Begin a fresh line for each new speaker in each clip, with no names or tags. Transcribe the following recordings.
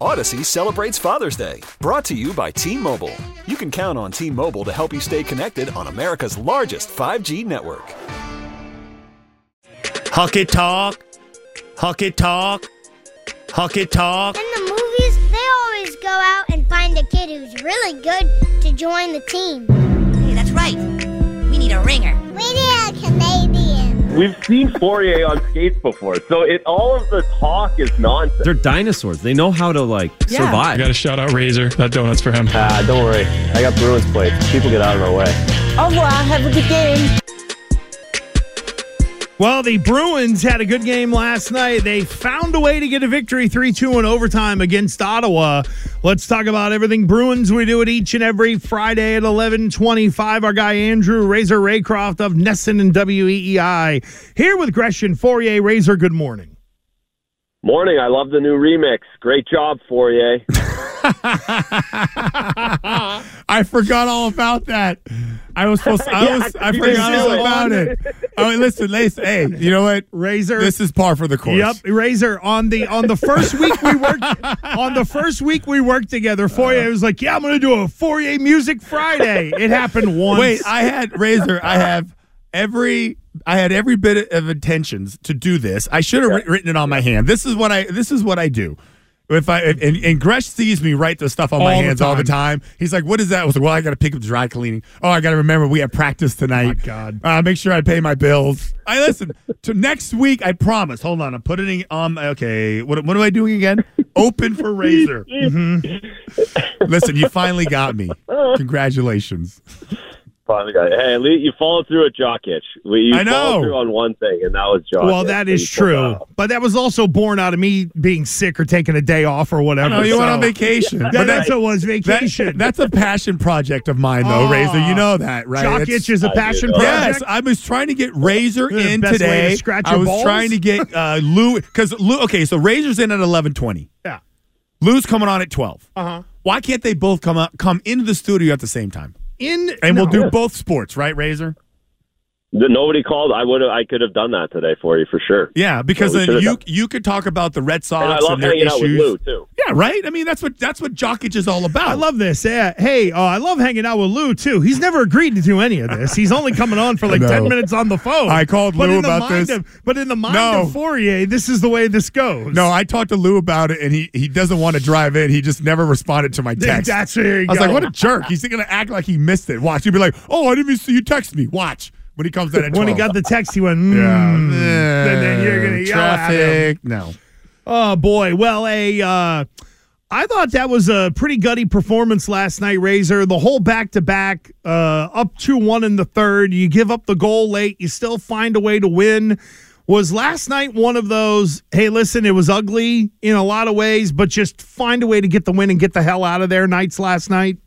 Odyssey celebrates Father's Day, brought to you by T Mobile. You can count on T Mobile to help you stay connected on America's largest 5G network.
Huck it talk. Huck it talk. Huck it talk.
In the movies, they always go out and find a kid who's really good to join the team.
Hey, that's right. We need a ringer.
We've seen Fauria on skates before, so it all of the talk is nonsense.
They're dinosaurs. They know how to like
Yeah.
I
survive.
got to shout out Razor. That donut's for him.
Ah, don't worry. I got Bruins plates. People get out of our way.
Au revoir. Have a good game.
Well, the Bruins had a good game last night. They found a way to get a victory 3 2 in overtime against Ottawa. Let's talk about everything Bruins. We do it each and every Friday at 1125. Our guy Andrew Razor Raycroft of NESN and WEEI here with Gresham Fauria. Razor, good morning.
Morning. I love the new remix. Great job, Fauria.
I forgot all about that. I was supposed. To, I
Yeah,
was. I
you
forgot
didn't
all
do it.
about it. Oh, wait, listen, listen. Hey, you know what?
Razor.
This is par for the course.
Yep, Razor. On the on the first week we worked on the first week we worked together, Fauria uh-huh. was like, "Yeah, I'm going to do a Fauria Music Friday." It happened once.
Wait, I had Razor. I have every. I had every bit of intentions to do this. I should have writ- written it on my hand. This is what I. This is what I do. If I if, and, and Gresh sees me write the stuff on my
All the
hands all the time, he's like, "What is that?" I was like, "Well, I got to pick up dry cleaning. Oh, I got to remember we have practice tonight.
my God.
Uh, make sure I pay my bills. I listen to next week. I promise. Hold on, I'm putting it on. Okay, what what am I doing again? Open for Razor. Mhm. Listen, you finally got me. Congratulations.
Finally got it. Hey, at least you followed through at jock itch. We- You
I know.
followed through on one thing, and that was jock
Well,
itch.
that
So
is
you pulled that
true,
off.
but that was also born out of me being sick or taking a day off or whatever.
No, you went on vacation.
Yeah,
But
that's
that-
what it was
that-
vacation.
that's a passion project of mine, though,
Oh.
Razor. You know that, right?
Jock
It's-
itch is a passion project.
Yes, I was trying to get Razor
The
in
best way to
today.
scratch
I was
balls?
trying to get uh, Lou because Lou. Okay, so Razor's in at eleven twenty.
Yeah.
Lou's coming on at twelve.
Uh huh.
Why can't they both come up, come into the studio at the same time?
In
And we'll do both sports, right, Razor?
The- Nobody called. I would have. I could have done that today for you for sure.
Yeah, because
Yeah, we
then you
done-
you could talk about the Red Sox
And I love
their
hanging out with
issues.
Lou too.
Yeah, right. I mean, that's what that's what Jockitch is all about.
I love this. Yeah. Hey, uh, I love hanging out with Lou too. He's never agreed to do any of this. He's only coming on for like
I
ten minutes on the phone.
I called
But
Lou
in the
about
mind
this.
Of, but in the mind
No.
of Fauria, this is the way this goes.
No, I talked to Lou about it, and he he doesn't want to drive in. He just never responded to my text.
That's there you
I was
go.
like, what a jerk. He's going to act like he missed it. Watch. He'd be like, oh, I didn't even see you text me. Watch. When he comes in at 12.
when he got the text, he went, mm.
yeah.
Then, then you're gonna yell at him.
Traffic. No.
Oh boy. Well, a uh, I thought that was a pretty gutty performance last night, Razor. The whole back to back, uh, up two one in the third. You give up the goal late, you still find a way to win. Was last night one of those? Hey, listen, it was ugly in a lot of ways, but just find a way to get the win and get the hell out of there. Nights last night.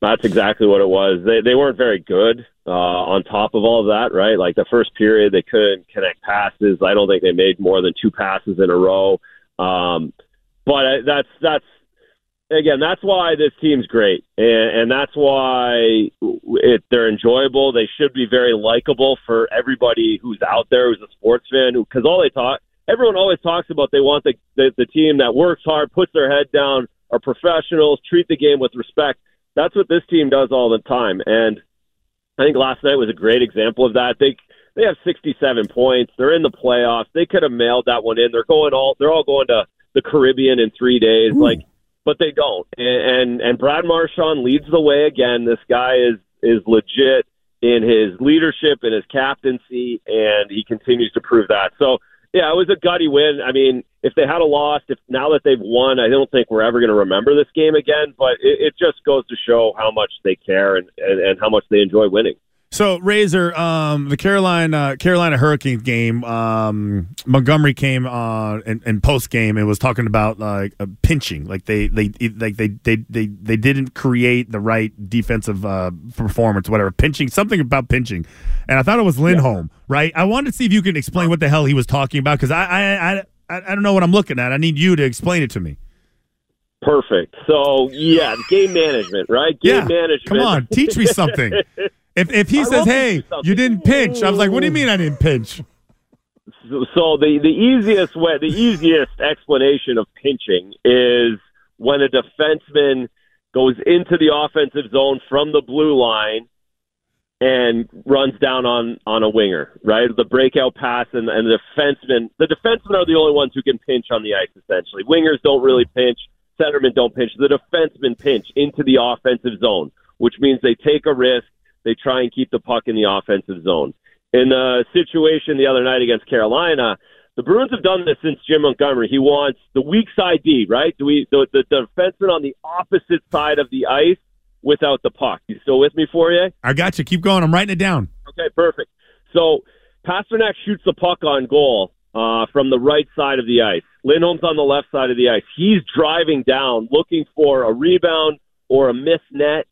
That's exactly what it was. They they weren't very good. Uh, on top of all of that, right? Like the first period, they couldn't connect passes. I don't think they made more than two passes in a row. Um, but uh, that's that's again, that's why this team's great, and, and that's why it, they're enjoyable. They should be very likable for everybody who's out there who's a sports fan. Because all they talk, everyone always talks about they want the, the the team that works hard, puts their head down, are professionals, treat the game with respect. That's what this team does all the time, and I think last night was a great example of that. They they have 67 points. They're in the playoffs. They could have mailed that one in. They're going all they're all going to the Caribbean in three days. Like, but they don't. And, and and Brad Marchand leads the way again. This guy is is legit in his leadership and his captaincy, and he continues to prove that. So yeah, it was a gutty win. I mean, if they had a loss, if now that they've won, I don't think we're ever going to remember this game again. But it, it just goes to show how much they care and, and, and how much they enjoy winning.
So Razor, um, the Carolina Carolina Hurricane game, um, Montgomery came uh, in, in post game and was talking about like uh, pinching, like they they like they, they they they didn't create the right defensive uh, performance, whatever pinching, something about pinching, and I thought it was Lindholm, right? I wanted to see if you can explain what the hell he was talking about because I I, I I I don't know what I'm looking at. I need you to explain it to me.
Perfect. So yeah, game management, right? Game
Yeah,
management.
come on, teach me something. If if he
I
says, "Hey,
you
didn't pinch," I was like, "What do you mean I didn't pinch?"
So, so the the easiest way, the easiest explanation of pinching is when a defenseman goes into the offensive zone from the blue line and runs down on on a winger, right? The breakout pass and, and the defensemen. The defensemen are the only ones who can pinch on the ice. Essentially, wingers don't really pinch. Centermen don't pinch. The defensemen pinch into the offensive zone, which means they take a risk. They try and keep the puck in the offensive zone. In the situation the other night against Carolina, the Bruins have done this since Jim Montgomery. He wants the weak side D, right? Do we the, the, the defenseman on the opposite side of the ice without the puck? You still with me, Fauria?
I got you. Keep going. I'm writing it down.
Okay, perfect. So Pastrnak shoots the puck on goal uh, from the right side of the ice. Lindholm's on the left side of the ice. He's driving down, looking for a rebound or a missed net,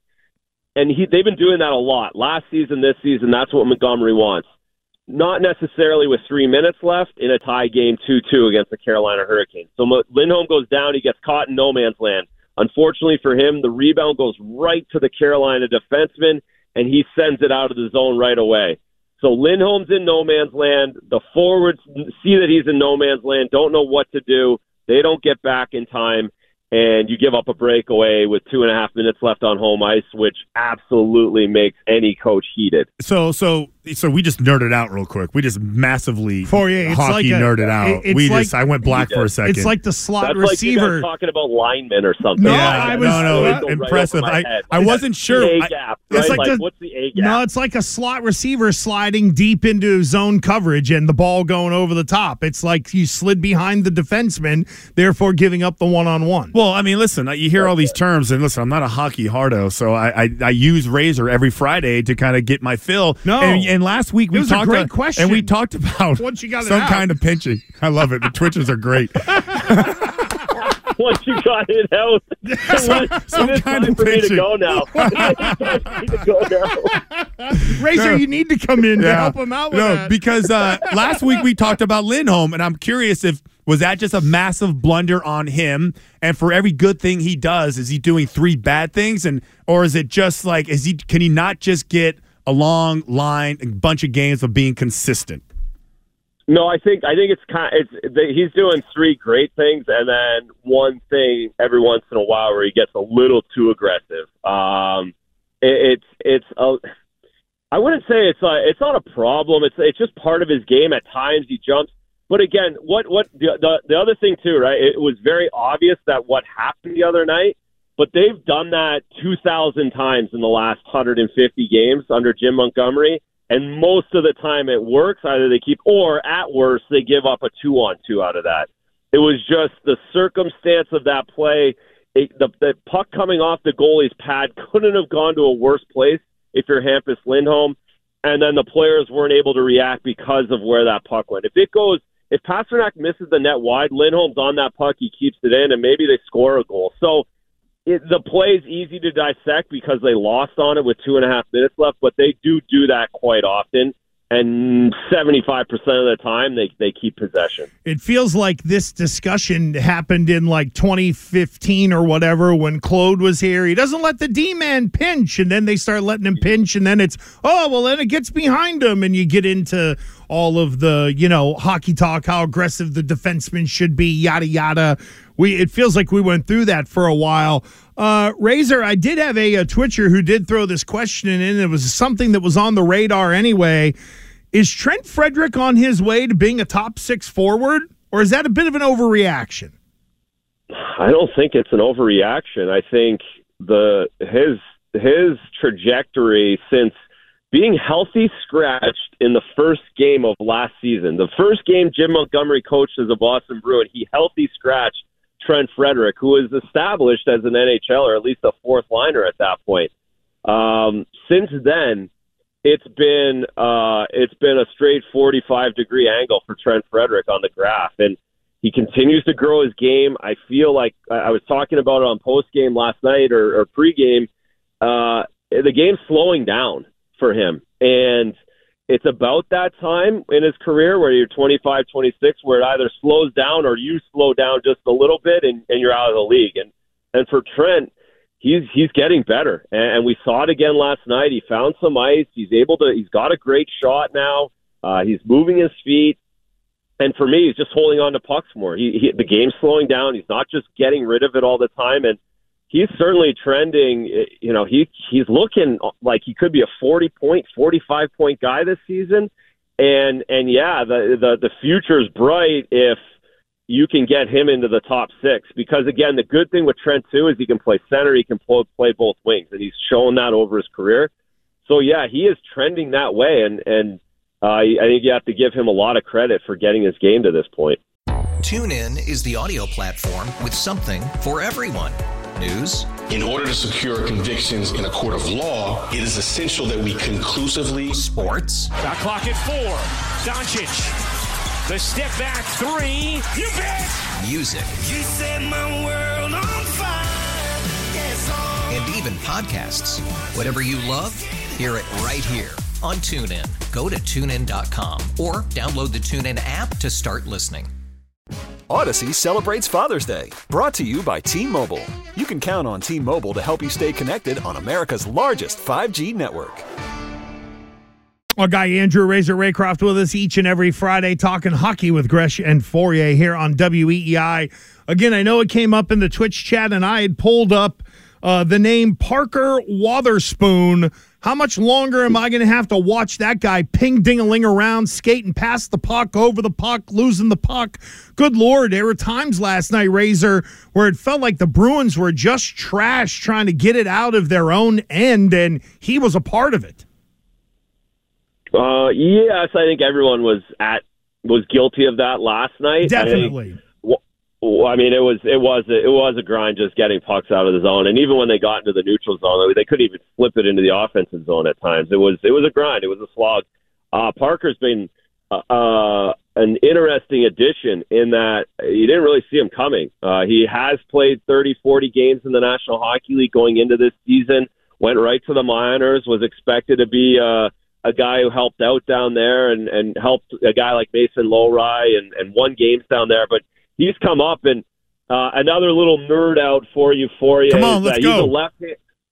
and he, they've been doing that a lot last season, this season. That's what Montgomery wants. Not necessarily with three minutes left in a tie game, two-two against the Carolina Hurricanes. So Lindholm goes down. He gets caught in no man's land. Unfortunately for him, the rebound goes right to the Carolina defenseman, and he sends it out of the zone right away. So Lindholm's in no man's land. The forwards see that he's in no man's land, don't know what to do. They don't get back in time, and you give up a breakaway with two and a half minutes left on home ice, which absolutely makes any coach heated.
So so so we just nerded out real quick. We just massively
Fauria, it's
hockey
like a-
nerded out.
it- it's
we
like-
just I went black for a second.
It's like the slot
That's like you
receiver.
guys talking about linemen or something.
No,
Like,
I was-
no, no,
goes
it-
right
impressive. I- I wasn't sure.
the
I-
A gap,
It's
right?
like
Like,
the-
what's the A gap?
No, it's like a slot receiver sliding deep into zone coverage and the ball going over the top. It's like you slid behind the defenseman, therefore giving up the one on one.
well, I mean, listen, you hear all these terms, and listen, I'm not a hockey hardo, so I I, I use Razor every Friday to kind of get my fill.
No.
and, and last week
It
we
was a
talked
great
uh,
question.
and we talked about
Once you got it
some
out.
kind of pinching. I love it. The twitches are great.
Once you got it out,
Some- some
it's
kind
time
of
for me to
pitching.
go now. It's time for me to go now.
Razor,
No.
you need to come in to help him out with
no,
that.
because uh, last week we talked about Lindholm, and I'm curious if was that just a massive blunder on him, and for every good thing he does, is he doing three bad things, and or is it just like is he can he not just get a long line, a bunch of games of being consistent?
No, I think I think it's kind. Of, It's the, he's doing three great things, and then one thing every once in a while where he gets a little too aggressive. Um, it, it's it's a. I wouldn't say it's a, it's not a problem. It's it's just part of his game. At times he jumps, but again, what what the the, the other thing too, right? It was very obvious that what happened the other night. But they've done that 2,000 times in the last 150 games under Jim Montgomery and most of the time it works. Either they keep, or at worst, they give up a two on two out of that. It was just the circumstance of that play. It, the, the puck coming off the goalie's pad couldn't have gone to a worse place if you're Hampus Lindholm, and then the players weren't able to react because of where that puck went. If it goes, if Pastrnak misses the net wide, Lindholm's on that puck, he keeps it in, and maybe they score a goal. So it, the is easy to dissect because they lost on it with two and a half minutes left, but they do do that quite often. And 75% of the time, they, they keep possession.
It feels like this discussion happened in like 2015 or whatever when Claude was here. He doesn't let the D man pinch, and then they start letting him pinch, and then it's, oh, well, then it gets behind him, and you get into all of the, you know, hockey talk, how aggressive the defenseman should be, yada, yada. We It feels like we went through that for a while. Uh, Razor, I did have a, a Twitcher who did throw this question in. It was something that was on the radar anyway. Is Trent Frederic on his way to being a top six forward, or is that a bit of an overreaction?
I don't think it's an overreaction. I think the his his trajectory since being healthy scratched in the first game of last season. The first game Jim Montgomery coached as a Boston Bruin, he healthy scratched Trent Frederic, who was established as an NHL or at least a fourth liner at that point. Um, since then, it's been uh, it's been a straight 45 degree angle for Trent Frederic on the graph, and he continues to grow his game. I feel like I was talking about it on post game last night or, or pre game. Uh, the game's slowing down for him, and it's about that time in his career where you're 25, 26, where it either slows down or you slow down just a little bit and, and you're out of the league. And and for Trent, he's he's getting better, and, and we saw it again last night. He found some ice. He's able to. He's got a great shot now. Uh, he's moving his feet, and for me, he's just holding on to pucks more. He, he the game's slowing down. He's not just getting rid of it all the time, and he's certainly trending. You know, he he's looking like he could be a forty point, forty five point guy this season, and and yeah, the the the future is bright if you can get him into the top six. Because again, the good thing with Trent too is he can play center, he can play, both wings, and he's shown that over his career. So yeah, he is trending that way, and and uh, I think you have to give him a lot of credit for getting his game to this point.
TuneIn is the audio platform with something for everyone. News.
In order to secure convictions in a court of law, it is essential that we conclusively.
Sports.
Shot clock at four. Doncic. The step back three. You bet.
Music.
You set my world on fire. Yes, oh.
And even podcasts. Whatever you love, hear it right here on TuneIn. Go to tunein.com or download the TuneIn app to start listening.
Odyssey celebrates Father's Day, brought to you by T Mobile. You can count on T Mobile to help you stay connected on America's largest 5G network.
Our guy Andrew Razor Raycroft with us each and every Friday talking hockey with Gresh and Fauria here on WEEI. Again, I know it came up in the Twitch chat, and I had pulled up uh, the name Parker Wotherspoon. How much longer am I going to have to watch that guy ping dingaling around, skating past the puck, over the puck, losing the puck? Good Lord, there were times last night, Razor, where it felt like the Bruins were just trash trying to get it out of their own end, and he was a part of it.
Uh, yes, I think everyone was at was guilty of that last night.
Definitely.
I mean, it was it was it was a grind just getting pucks out of the zone, and even when they got into the neutral zone, they couldn't even flip it into the offensive zone at times. It was it was a grind. It was a slog. Uh, Parker's been uh, uh, an interesting addition in that you didn't really see him coming. Uh, he has played 30, 40 games in the National Hockey League going into this season. Went right to the minors. Was expected to be uh, a guy who helped out down there and and helped a guy like Mason Lohrei and and won games down there, but he's come up and uh, another little nerd out for you for you.
Come on,
is
let's go.
He's a left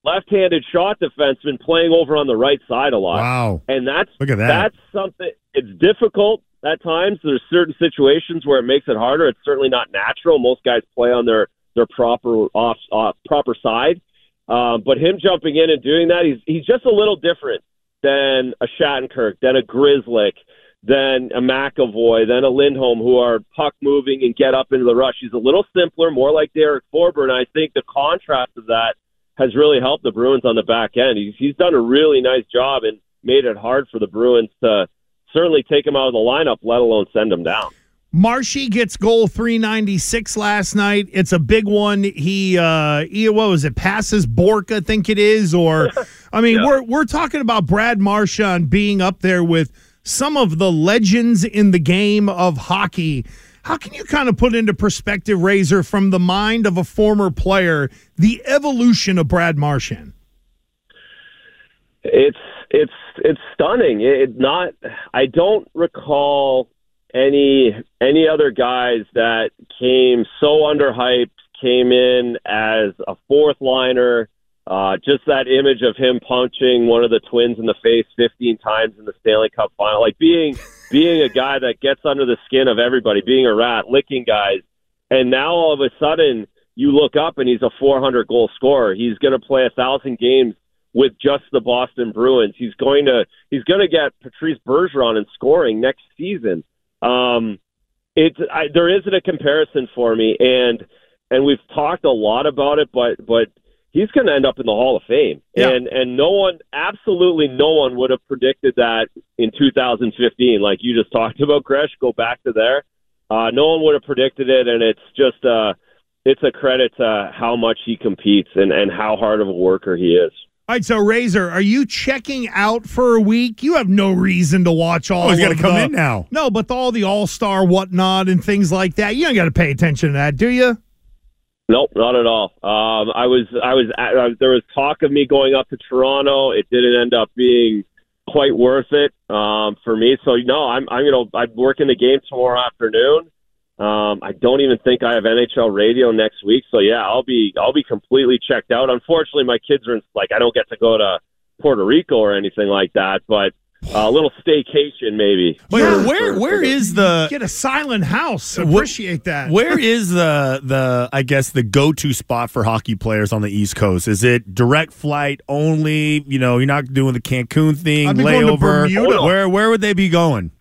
left-handed shot defenseman playing over on the right side a lot.
Wow.
And that's
Look at that.
That's something. It's difficult at times. There's certain situations where it makes it harder. It's certainly not natural. Most guys play on their their proper off uh, proper side. Um, but him jumping in and doing that, he's he's just a little different than a Shattenkirk, than a Grzelcyk, than a McAvoy, than a Lindholm, who are puck moving and get up into the rush. He's a little simpler, more like Derek Forbort, and I think the contrast of that has really helped the Bruins on the back end. He's he's done a really nice job and made it hard for the Bruins to certainly take him out of the lineup, let alone send him down.
Marshy gets goal 396 last night. It's a big one. He uh he, what was it? Passes Bork, I think it is or I mean,
Yeah.
we're we're talking about Brad Marchand being up there with some of the legends in the game of hockey. How can you kind of put into perspective Razor from the mind of a former player the evolution of Brad Marchand?
It's it's it's stunning. It not. I don't recall any any other guys that came so underhyped, came in as a fourth liner. Uh, just that image of him punching one of the twins in the face 15 times in the Stanley Cup final, like being being a guy that gets under the skin of everybody, being a rat, licking guys, and now all of a sudden you look up and he's a 400 goal scorer. He's going to play a thousand games with just the Boston Bruins. He's going to he's going to get Patrice Bergeron in scoring next season. Um, it's I, there isn't a comparison for me, and and we've talked a lot about it, but but he's going to end up in the Hall of Fame,
Yeah.
and and no one, absolutely no one would have predicted that in 2015, like you just talked about. Gresh, go back to there. Uh, no one would have predicted it, and it's just uh, it's a credit to how much he competes and and how hard of a worker he is.
All right, so Razor, are you checking out for a week? You have no reason to watch all.
Oh, he's got to come
the-
in now.
No, but all the All Star whatnot and things like that, you don't got to pay attention to that, do you?
Nope, not at all. Um, I was, I was, uh, there was talk of me going up to Toronto. It didn't end up being quite worth it um, for me. So no, I'm, I'm gonna, I'm working the game tomorrow afternoon. Um, I don't even think I have NHL radio next week. So yeah, I'll be, I'll be completely checked out. Unfortunately, my kids are in, like, I don't get to go to Puerto Rico or anything like that, but uh, a little staycation maybe.
Wait,
For-
where
for-
where
for the-
Get a silent house.
Wh-
Appreciate that.
where is the the I guess the go to spot for hockey players on the East Coast? Is it direct flight only? You know, you're not doing the Cancun thing,
I'd be going to
layover. Where where would they be going?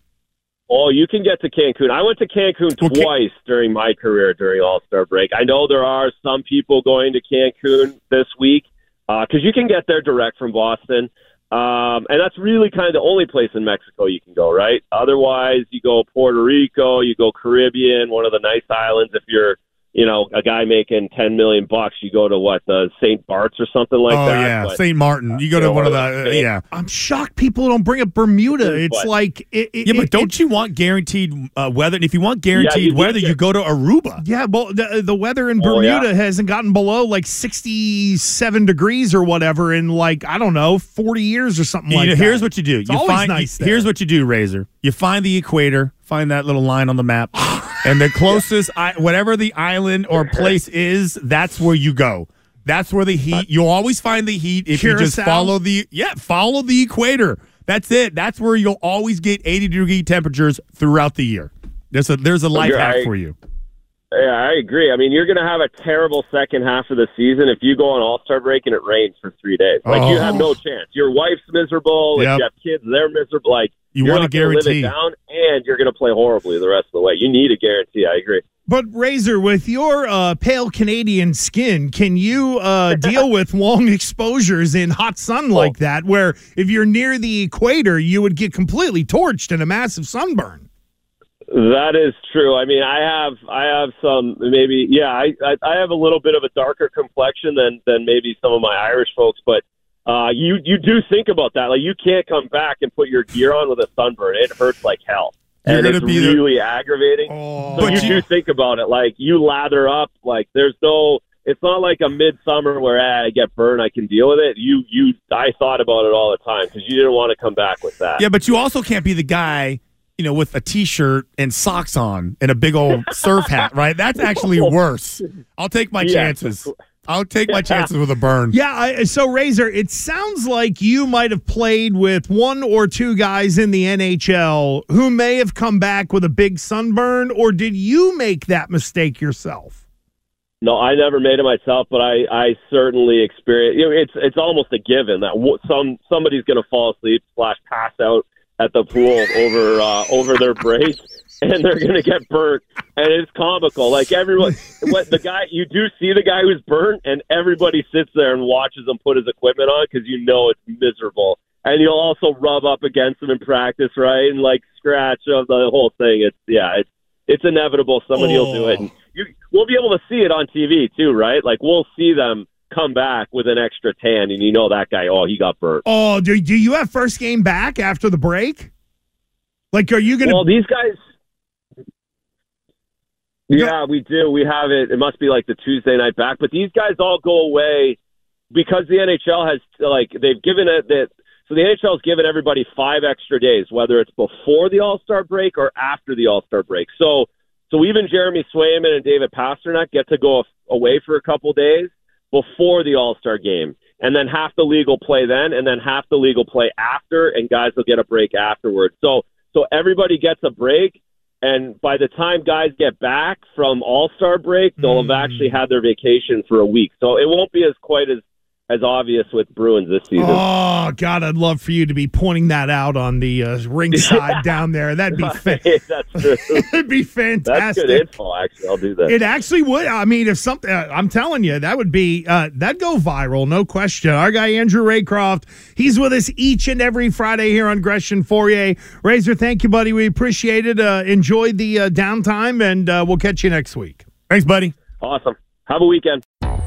Oh, you can get to Cancun. I went to Cancun
Okay.
twice during my career during All Star break. I know there are some people going to Cancun this week because you can get there direct from Boston. Um, and that's really kind of the only place in Mexico you can go, right? Otherwise, you go Puerto Rico, you go Caribbean, one of the nice islands. If you're, you know, a guy making ten million bucks, you go to what the Saint Bart's or something like that?
oh
that.
yeah,
But-
St. Martin. You go to
Yeah,
one of the uh,
the-
yeah.
I'm shocked people don't bring up Bermuda. It's
What?
like it, it-
Yeah, but
it-
don't you want guaranteed uh, weather? And if you want guaranteed
you
weather, you go to Aruba.
Yeah, well, the, the weather in
Oh, yeah.
Bermuda hasn't gotten below like 67 degrees or whatever in like, I don't know, 40 years or something
You
like
know,
that.
here's what you do.
It's
you
always
find
nice there.
here's what you do, Razor. You find the equator, find that little line on the map, and the closest I, whatever the island or place is, that's where you go. That's where the heat. You'll always find the heat if you just follow the yeah, follow the equator. That's it. That's where you'll always get 80 degree temperatures throughout the year. There's a there's a life hack for you.
Yeah, I agree. I mean, you're going to have a terrible second half of the season if you go on All Star break and it rains for three days. Like you have oh. no chance. Your wife's miserable. If
Oh.
You have kids, they're miserable. Like
You
you're
want a
not gonna live
guarantee.
it down, and you're going to play horribly the rest of the way. You need a guarantee. I agree.
But Razor, with your uh, pale Canadian skin, can you uh, deal with long exposures in hot sun like that? Where if you're near the equator, you would get completely torched in a massive sunburn.
That is true. I mean, I have I have some maybe yeah. I I, I have a little bit of a darker complexion than than maybe some of my Irish folks, but. Uh, you you do think about that. Like you can't come back and put your gear on with a sunburn. It hurts like hell,
You're
and it's
be the-
really aggravating.
Oh.
So
But
you,
you-
do think about it. Like you lather up. Like there's no. It's not like a midsummer where ah, I get burned. I can deal with it. You you. I thought about it all the time because you didn't want to come back with that.
Yeah, but you also can't be the guy, you know, with a t-shirt and socks on and a big old surf hat, right? That's actually worse. I'll take my
Yeah.
chances. I'll take my chances with a burn.
Yeah, I, so Razor, it sounds like you might have played with one or two guys in the NHL who may have come back with a big sunburn, or did you make that mistake yourself?
No, I never made it myself, but I I certainly experienced. You know, it's it's almost a given that w- some somebody's going to fall asleep slash pass out at the pool over uh, over their break, and they're going to get burnt, and it's comical. Like everyone, what the guy you do see the guy who's burnt, and everybody sits there and watches him put his equipment on because you know it's miserable. And you'll also rub up against him in practice, right? And like scratch of the whole thing. It's yeah, it's it's inevitable. Somebody will do it. And you, we'll be able to see it on TV too, right? Like we'll see them come back with an extra tan, and you know that guy. Oh, he got burnt.
Oh, do, do you have first game back after the break? Like, are you going to?
Well, these guys. Yeah, we do. We have it. It must be like the Tuesday night back, but these guys all go away because the NHL has like they've given it that. So the NHL has given everybody five extra days, whether it's before the All Star break or after the All Star break. So, so even Jeremy Swayman and David Pastrnak get to go away for a couple days before the All Star game, and then half the league will play then, and then half the league will play after, and guys will get a break afterwards. So, so everybody gets a break, and by the time guys get back from All Star break, they'll have hmm. actually had their vacation for a week. So it won't be as quite as as obvious with Bruins this season.
Oh God, I'd love for you to be pointing that out on the uh, ringside down there. That'd be fa-
That's true.
that'd be fantastic.
That's
fantastic.
good info. Actually, I'll do that.
It actually would. I mean, if something, uh, I'm telling you, that would be uh, that'd go viral, no question. Our guy Andrew Raycroft, he's with us each and every Friday here on Gresham Fauria. Razor, thank you, buddy. We appreciate it. Uh, enjoy the uh, downtime, and uh, we'll catch you next week.
Thanks, buddy.
Awesome. Have a weekend.